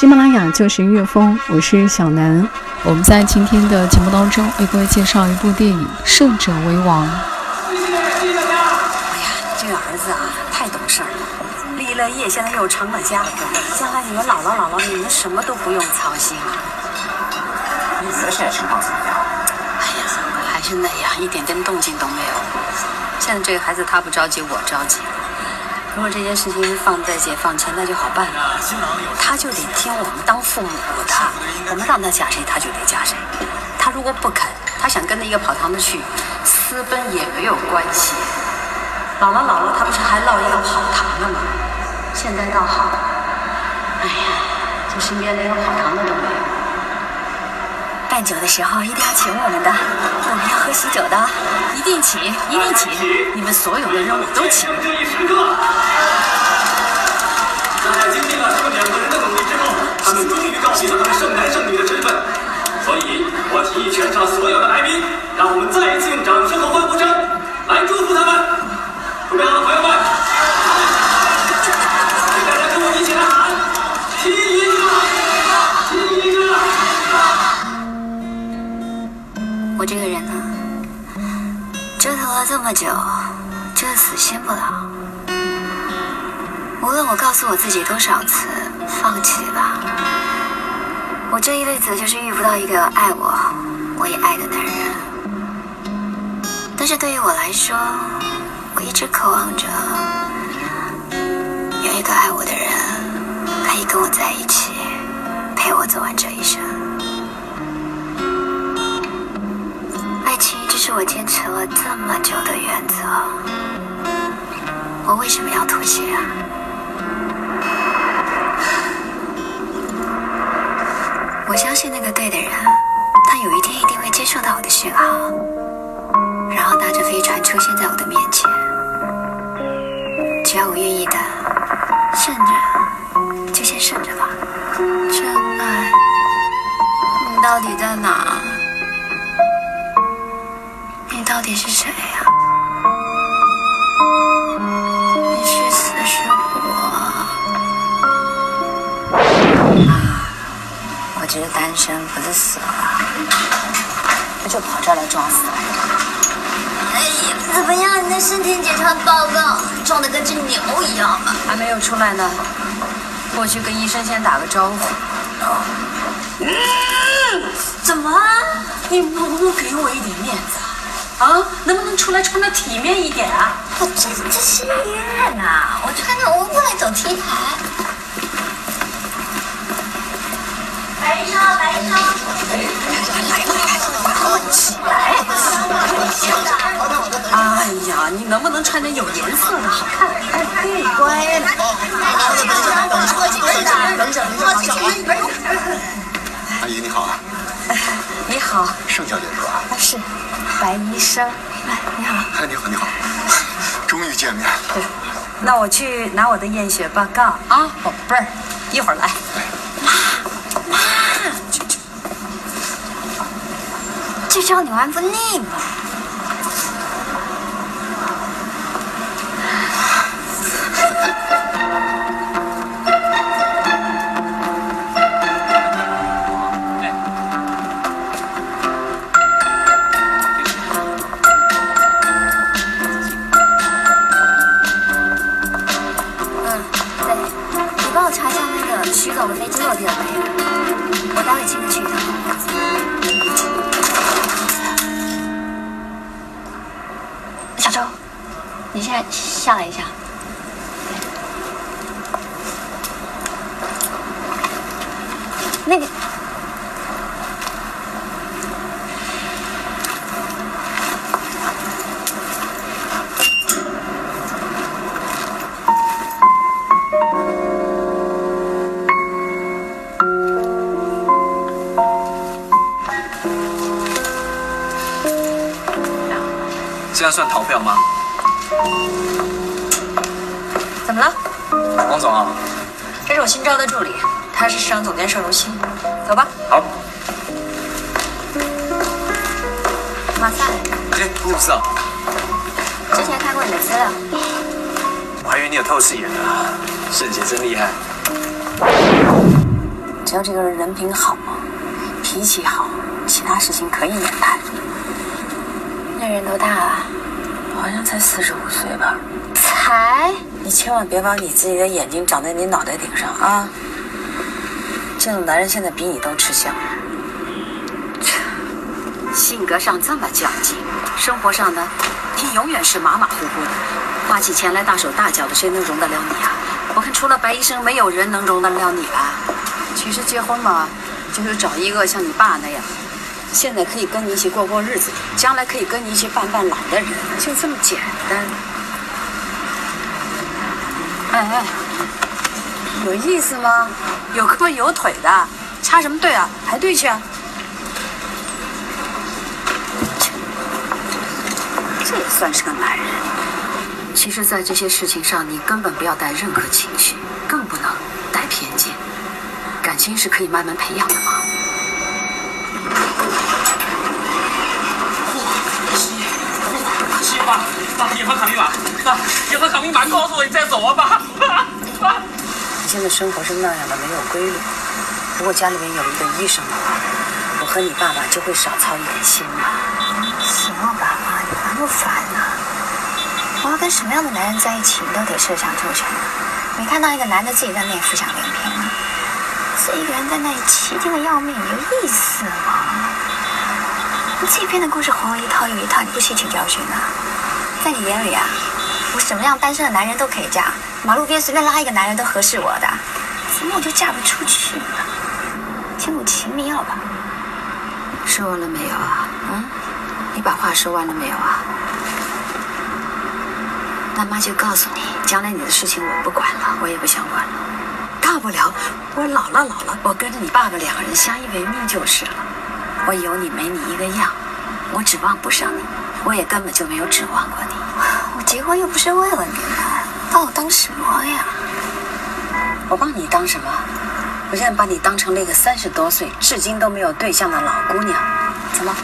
喜马拉雅就是音乐风，我是小南。我们在今天的节目当中为各位介绍一部电影《胜者为王》。哎呀，这个儿子啊，太懂事了，立了业，现在又成了家，将来你们姥姥姥姥，你们什么都不用操心了。一泽现在情况怎么样？哎呀，还是那样，一点点动静都没有。现在这个孩子他不着急，我着急。如果这件事情放在解放前，那就好办了。他就得听我们当父母的，我们让他嫁谁，他就得嫁谁。他如果不肯，他想跟那一个跑堂的去，私奔也没有关系。老了老了，他不是还落一个跑堂的吗？现在倒好，哎呀，这身边连个跑堂的都没有。办酒的时候一定要请我们的，我们要喝喜酒的，一定请，一定请，你们所有的人我都请。这一时刻，在经历了他们两个人的努力之后，他们终于告别了他们剩男剩女的身份。所以，我提议全场所有的来宾，让我们再一次用掌声和欢呼声来祝福他们。么久，就是死心不了。无论我告诉我自己多少次放弃吧，我这一辈子就是遇不到一个爱我、我也爱的男人。但是对于我来说，我一直渴望着有一个爱我的人可以跟我在一起，陪我走完这一生。是我坚持了这么久的原则，我为什么要妥协啊？我相信那个对的人，他有一天一定会接受到我的讯号，然后搭着飞船出现在我的面前。只要我愿意的，顺着就先顺着吧。真爱，你到底在哪？你到底是谁呀、你是死是活？我只是单身，不是死了，我就跑这儿来装死来着。哎呀，怎么样？你的身体检查报告撞得跟只牛一样吧？还没有出来呢，过去跟医生先打个招呼。嗯怎么啊？你能不能给我一点面子啊？啊，能不能出来穿的体面一点啊？我这这是医院呐、我穿着我不来走 T 台。白医生，白医生，哎呀，你能不能穿点有颜色的好看？哎，对，乖了。阿姨你好啊，你好，盛小姐是吧？是白医生。哎，你好。哎，你好你好，终于见面。对，那我去拿我的验血报告啊，宝贝儿，一会儿来。妈妈这招你玩不腻吗？在算逃票吗？怎么了？王总啊，这是我新招的助理，他是市场总监盛如新。走吧。好。马赛，哎，你怎么知道？之前看过你的资料。我还以为你有透视眼呢。盛姐真厉害。只要这个人人品好，脾气好，其他事情可以免谈。那人多大啊？好像才四十五岁吧。才？你千万别把你自己的眼睛长在你脑袋顶上啊！这种男人现在比你都吃香。性格上这么较劲，生活上呢，你永远是马马虎虎的，花起钱来大手大脚的，谁能容得了你啊？我看除了白医生，没有人能容得了你吧？其实结婚嘛，就是找一个像你爸那样，现在可以跟你一起过过日子，将来可以跟你一起伴伴老的人，就这么简单。哎哎，有意思吗？有胳膊有腿的，插什么队啊？排队去啊！这也算是个男人。其实，在这些事情上，你根本不要带任何情绪，更不能带偏见。感情是可以慢慢培养的嘛。爸，爸，银行卡密码，爸，银行卡密码告诉我，你再走啊，爸，爸。你现在生活是那样的，没有规律。如果家里面有一个医生的话，我和你爸爸就会少操一点心了。行了爸，妈，你烦不烦呢？我要跟什么样的男人在一起，你都得设想周全。没看到一个男的自己在那里浮想联翩吗？自己一个人在那里气听的要命，有意思吗？你自己编的故事红了一套又一套，你不吸取教训啊？在你眼里啊，我什么样单身的男人都可以嫁，马路边随便拉一个男人都合适我的，怎么我就嫁不出去呢？天母奇妙吧？说完了没有啊？嗯，你把话说完了没有啊？那妈就告诉你，将来你的事情我不管了，我也不想管了。大不了我老了老了，我跟着你爸爸两个人相依为命就是了。我有你没你一个样，我指望不上你，我也根本就没有指望过你。我结婚又不是为了你们，把我当什么呀？我把你当什么？我现在把你当成了一个三十多岁、至今都没有对象的老姑娘。怎么？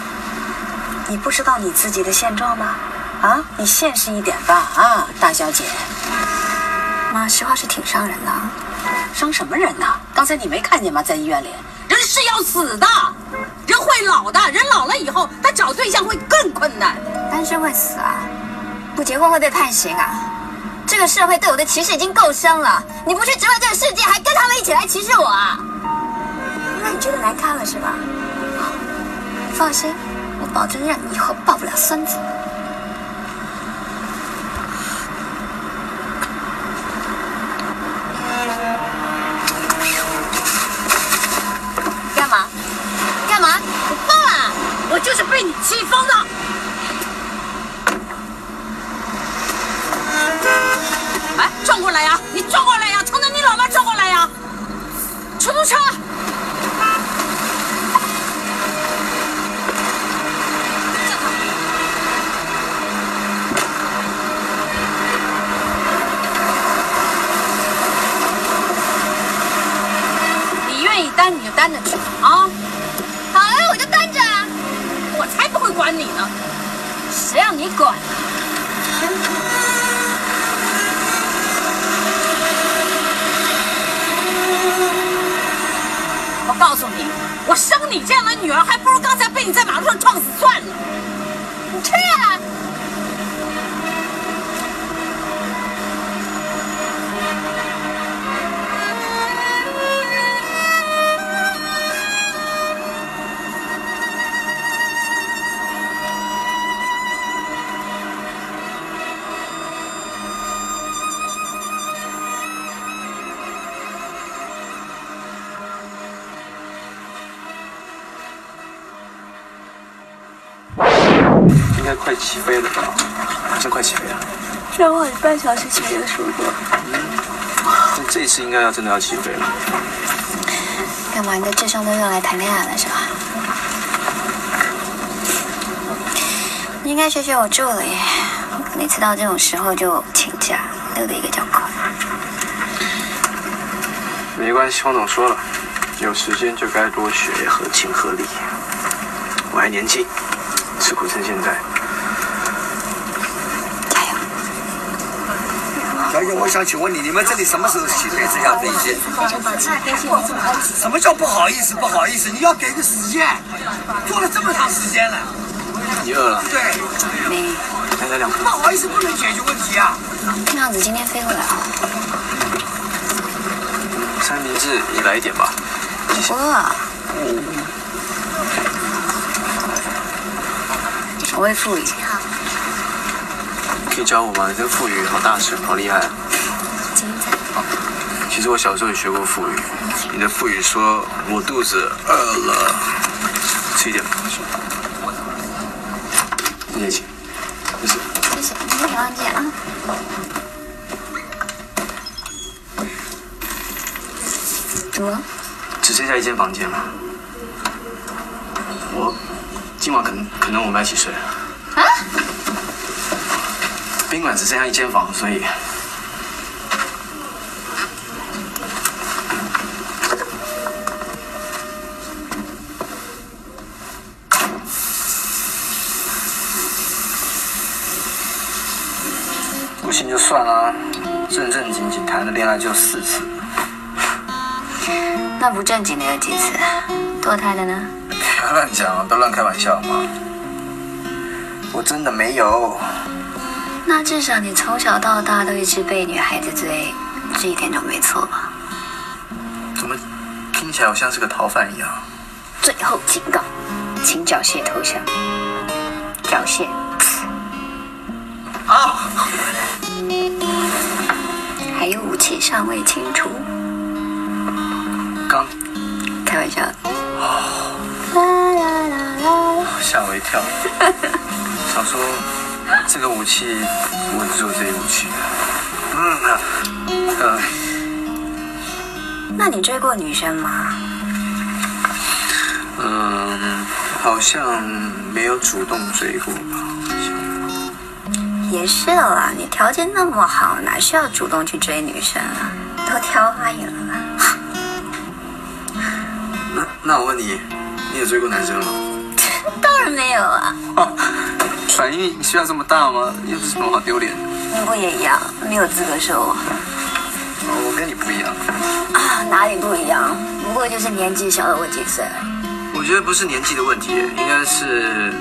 你不知道你自己的现状吗？啊，你现实一点吧，啊，大小姐。妈，实话是挺伤人的。伤什么人呢？刚才你没看见吗？在医院里，人是要死的，人会老的，人老了以后，他找对象会更困难。单身会死啊？不结婚会被判刑啊？这个社会对我的歧视已经够深了，你不去直面这个世界，还跟他们一起来歧视我啊？那你觉得难堪了是吧？放心，我保证让你以后抱不了孙子。干嘛？干嘛？我疯了！我就是被你气疯了。哎，撞过来呀！你撞过来呀！冲着你老妈撞过来呀！出租车！你愿意担你就担着去啊！好啊，我就担着啊！我才不会管你呢，谁让你管？我告诉你，我生你这样的女儿，还不如刚才被你在马路上撞死算了。你去啊！起飞了吧？真快起飞了。正好你半小时前就说过。那这一次应该要真的要起飞了。干嘛？你的智商都用来谈恋爱了是吧？你应该学学我助理，每次到这种时候就请假，溜的一个叫快。没关系，方总说了，有时间就该多学，合情合理。我还年轻，吃苦趁现在。小姐，我想请问你，你们这里什么时候起飞这架飞机？什么叫不好意思？不好意思，你要给个时间，做了这么长时间了。你饿了？对。没。再来两不好意思，不能解决问题啊。样子今天飞过来了。三明治你来一点吧。不饿。我会腹语。可以教我吗？你这个腹语好大声，好厉害啊！其实我小时候也学过腹语。你的腹语说：“我肚子饿了。”吃一点。谢谢，谢谢。谢谢，别忘记啊。怎么了？只剩下一间房间了。我今晚可能可能我们要一起睡？宾馆只剩下一间房，所以。不行就算了，正正经经谈的恋爱就四次。那不正经的有几次？堕胎的呢？别乱讲，不要乱开玩笑嘛。我真的没有。那至少你从小到大都一直被女孩子追，这一点都没错吧？怎么听起来好像是个逃犯一样？最后警告，请缴械投降。缴械。啊！还有武器尚未清除。刚。开玩笑。啦啦啦啦吓我一跳。想说。这个武器，我只有这武器。嗯啊，那你追过女生吗？嗯，好像没有主动追过吧。也是啦，你条件那么好，哪需要主动去追女生啊？都挑花眼了。那那我问你，你有追过男生吗？当然没有啊。反应需要这么大吗？又不是什么好丢脸的。你不也一样，没有资格说。我我跟你不一样。啊，哪里不一样？不过就是年纪小了我几岁。我觉得不是年纪的问题，应该是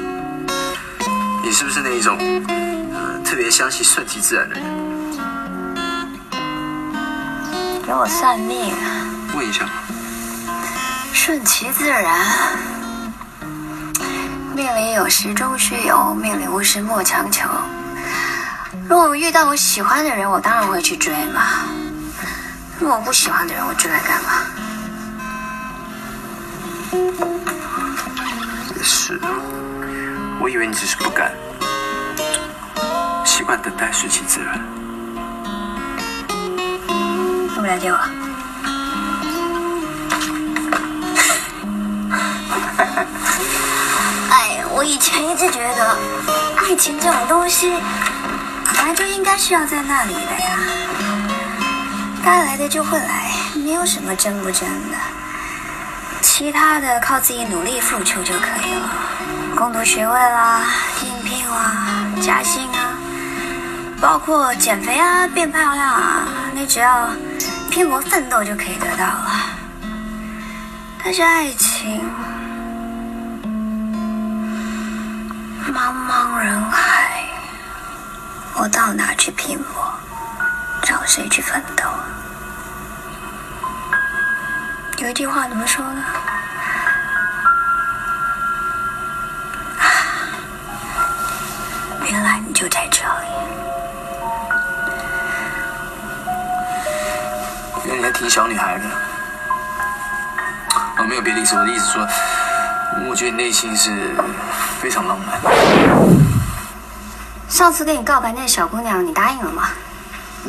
你是不是那一种呃特别相信顺其自然的人？给我算命。问一下。顺其自然。命里有时终须有，命里无时莫强求。如果遇到我喜欢的人，我当然会去追嘛。如果不喜欢的人，我追来干嘛？也是，我以为你只是不敢，习惯等待，顺其自然。不了解我。哎我以前一直觉得，爱情这种东西，本来就应该是要在那里的呀。该来的就会来，没有什么真不真的。其他的靠自己努力付出就可以了。攻读学位啦，应聘啦，加薪啊，包括减肥啊，变漂亮啊，你只要拼搏奋斗就可以得到了。但是爱情。茫茫人海，我到哪去拼搏？找谁去奋斗？有一句话怎么说呢？原来你就在这里。原来你还挺小女孩的。我没有别的意思，我的意思说，我觉得你内心是。非常浪漫。上次跟你告白那小姑娘，你答应了吗？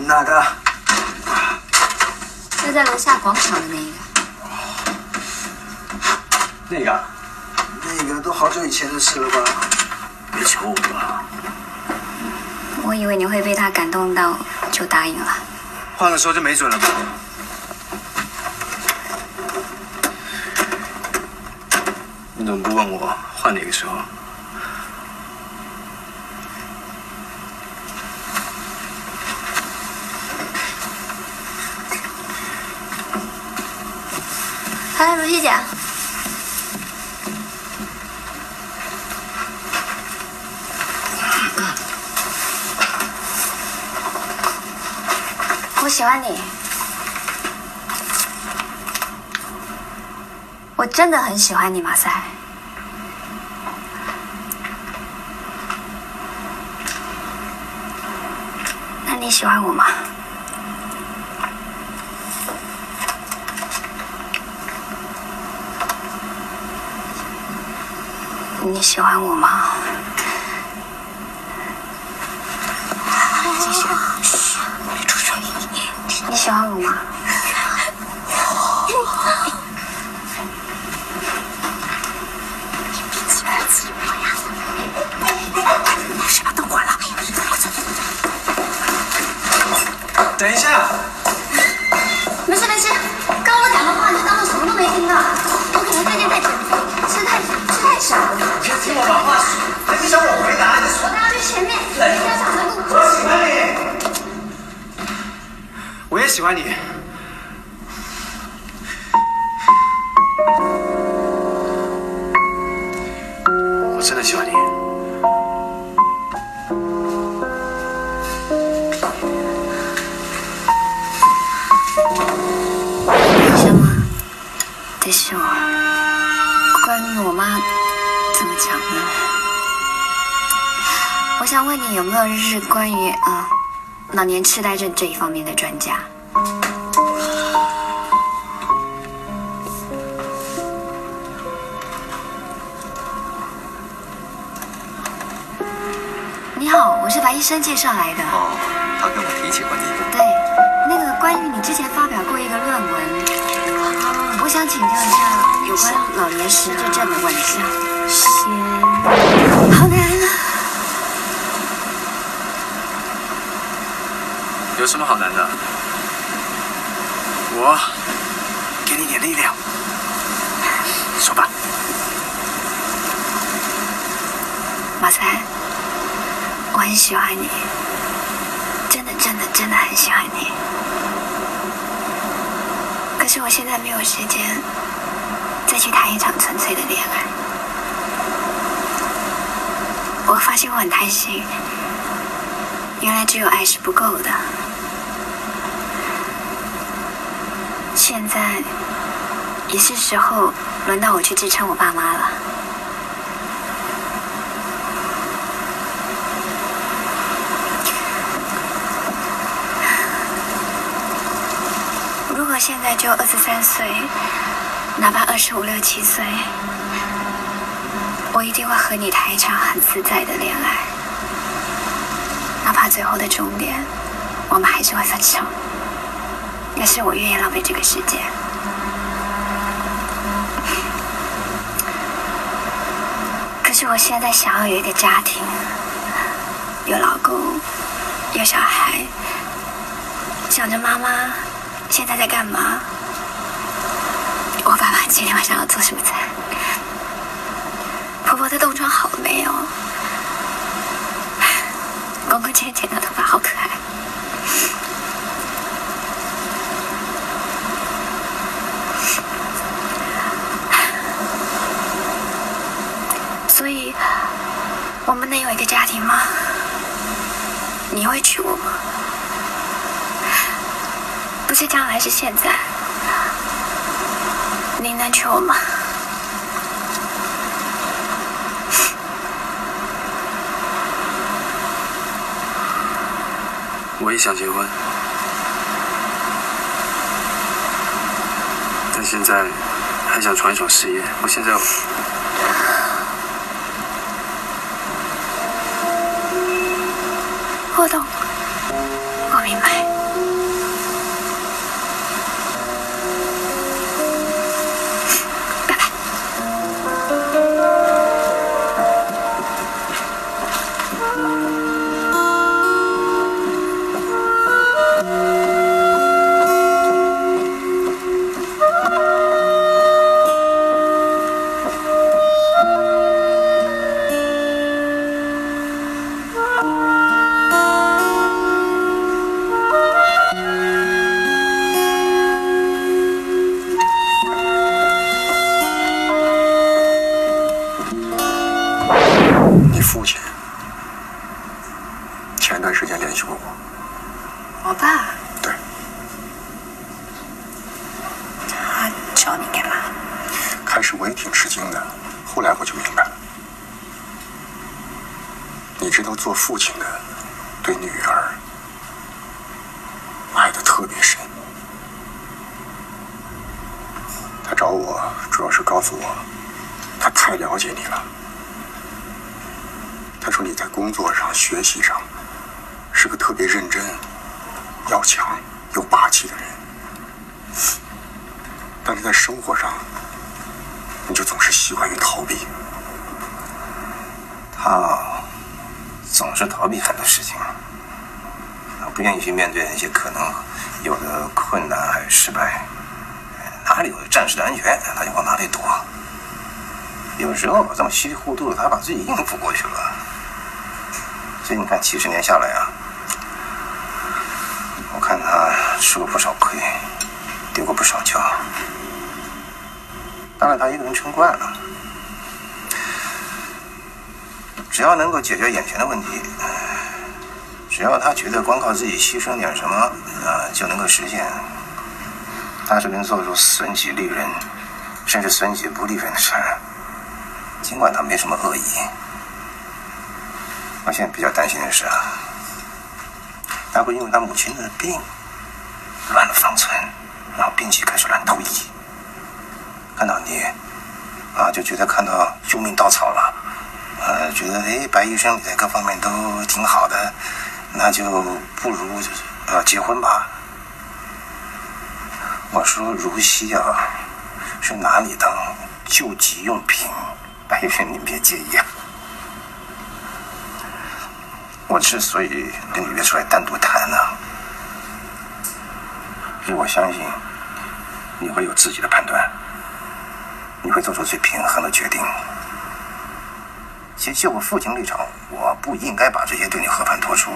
哪个？就在楼下广场的那一个。那个？那个都好久以前的事了吧？别求我吧。我以为你会被他感动到就答应了。换个时候就没准了吧？你怎么不问我换哪个时候？哎，如溪姐，我喜欢你，我真的很喜欢你，马赛。那你喜欢我吗？你喜欢我吗？继续，别出声音。你喜欢我吗？欢你。我真的喜欢你。医生吗？这是我。关于我妈怎么讲呢？我想问你有没有认识关于呃老年痴呆症这一方面的专家？好，我是白医生介绍来的。哦，他跟我提起过你。对，那个关于你之前发表过一个论文，我想请教一下有关老年失智症的问题。先，好难啊！有什么好难的？我给你点力量。说吧，马赛，我很喜欢你，真的真的真的很喜欢你。可是我现在没有时间再去谈一场纯粹的恋爱。我发现我很贪心，原来只有爱是不够的。现在也是时候轮到我去支撑我爸妈了。如果现在只有二十三岁，哪怕二十五六七岁，我一定会和你谈一场很自在的恋爱，哪怕最后的终点，我们还是会分手。但是我愿意浪费这个时间。可是我现在想要有一个家庭，有老公，有小孩，想着妈妈现在在干嘛，我爸爸今天晚上要做什么菜，婆婆的冻疮好了没有，公公今天剪的头发好可爱。所以，我们能有一个家庭吗？你会娶我吗？不是将来，是现在。你能娶我吗？我也想结婚，但现在还想闯一闯事业。我现在我懂，找我主要是告诉我，他太了解你了。他说你在工作上、学习上是个特别认真、要强又霸气的人，但是在生活上，你就总是习惯于逃避。他总是逃避很多事情，不愿意去面对那些可能有的困难还是失败。哪里有暂时的安全，他就往哪里躲。有时候吧这么稀里糊涂的，他把自己应付过去了。所以你看，几十年下来啊，我看他吃过不少亏，丢过不少跤。当然，他一个人撑惯了。只要能够解决眼前的问题，只要他觉得光靠自己牺牲点什么啊就能够实现，他是能做出损己利人，甚至损己不利人的事儿。尽管他没什么恶意，我现在比较担心的是啊，他会因为他母亲的病乱了方寸，然后病情开始乱投医，看到你啊就觉得看到救命稻草了。呃，觉得哎，白医生你在各方面都挺好的，那就不如呃结婚吧。我说如熙啊，是拿你当救急用品，白医生您别介意啊。我之所以跟你约出来单独谈呢，是我相信你会有自己的判断，你会做出最平衡的决定。其实就我父亲立场，我不应该把这些对你和盘托出。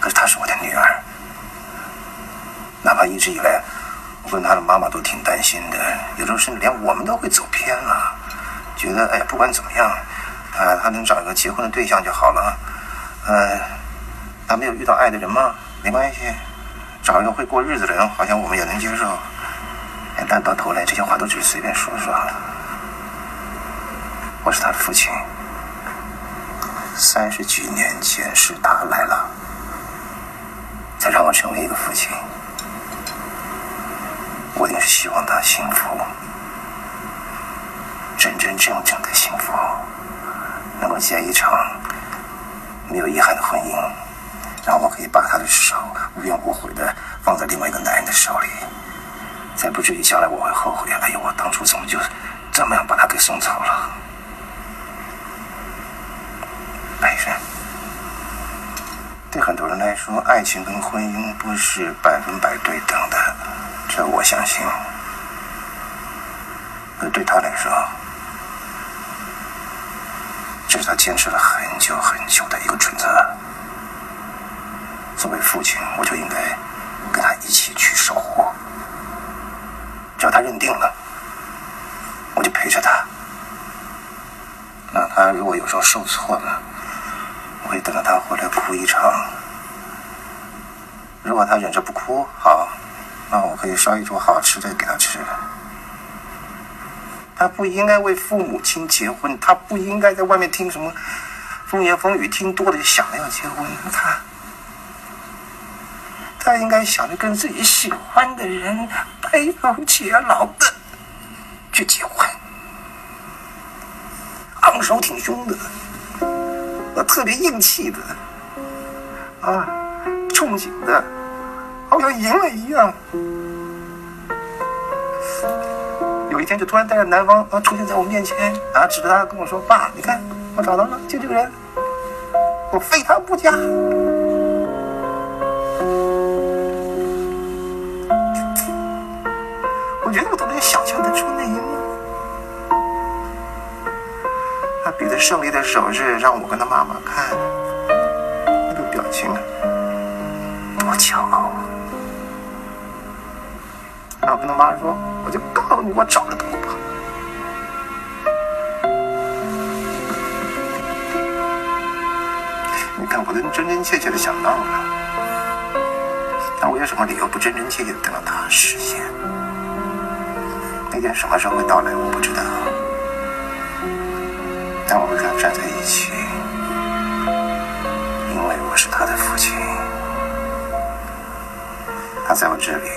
可是她是我的女儿，哪怕一直以来我跟他的妈妈都挺担心的，有时候甚至连我们都会走偏了，觉得哎，不管怎么样，啊，他能找一个结婚的对象就好了。呃，他没有遇到爱的人吗？没关系，找一个会过日子的人，好像我们也能接受。但到头来这些话都只是随便说说。我是他的父亲，三十几年前是他来了，才让我成为一个父亲。我也是希望他幸福，真真正正的幸福，能够结一场没有遗憾的婚姻，然后我可以把他的手无怨无悔的放在另外一个男人的手里，才不至于将来我会后悔。哎呦，我当初怎么就这么样把他给送走了？白人，对很多人来说，爱情跟婚姻不是百分百对等的，这我相信。可对他来说，这是他坚持了很久很久的一个准则。作为父亲，我就应该跟他一起去守护。只要他认定了，我就陪着他。那他如果有时候受挫了，我会等着他回来哭一场。如果他忍着不哭，好，那我可以烧一桌好吃的给他吃。他不应该为父母亲结婚，他不应该在外面听什么风言风语，听多了就想着要结婚。他，他应该想着跟自己喜欢的人白头偕老的去结婚，昂首挺胸的。特别硬气的，啊，憧憬的，好像赢了一样。有一天就突然带着男方啊出现在我面前，啊指着他跟我说：“爸，你看我找到了，就这个人，我非他不嫁。”我觉得我都能想象得出那一幕。他比着胜利的手势，让我跟他妈妈看，那个表情，多骄傲！然后跟他妈说：“我就告诉你，我找得到吧。”你看，我都真真切切的想到了，那我有什么理由不真真切切的等到他实现？那天什么时候会到来，我不知道。但我会跟他站在一起，因为我是他的父亲。他在我这里，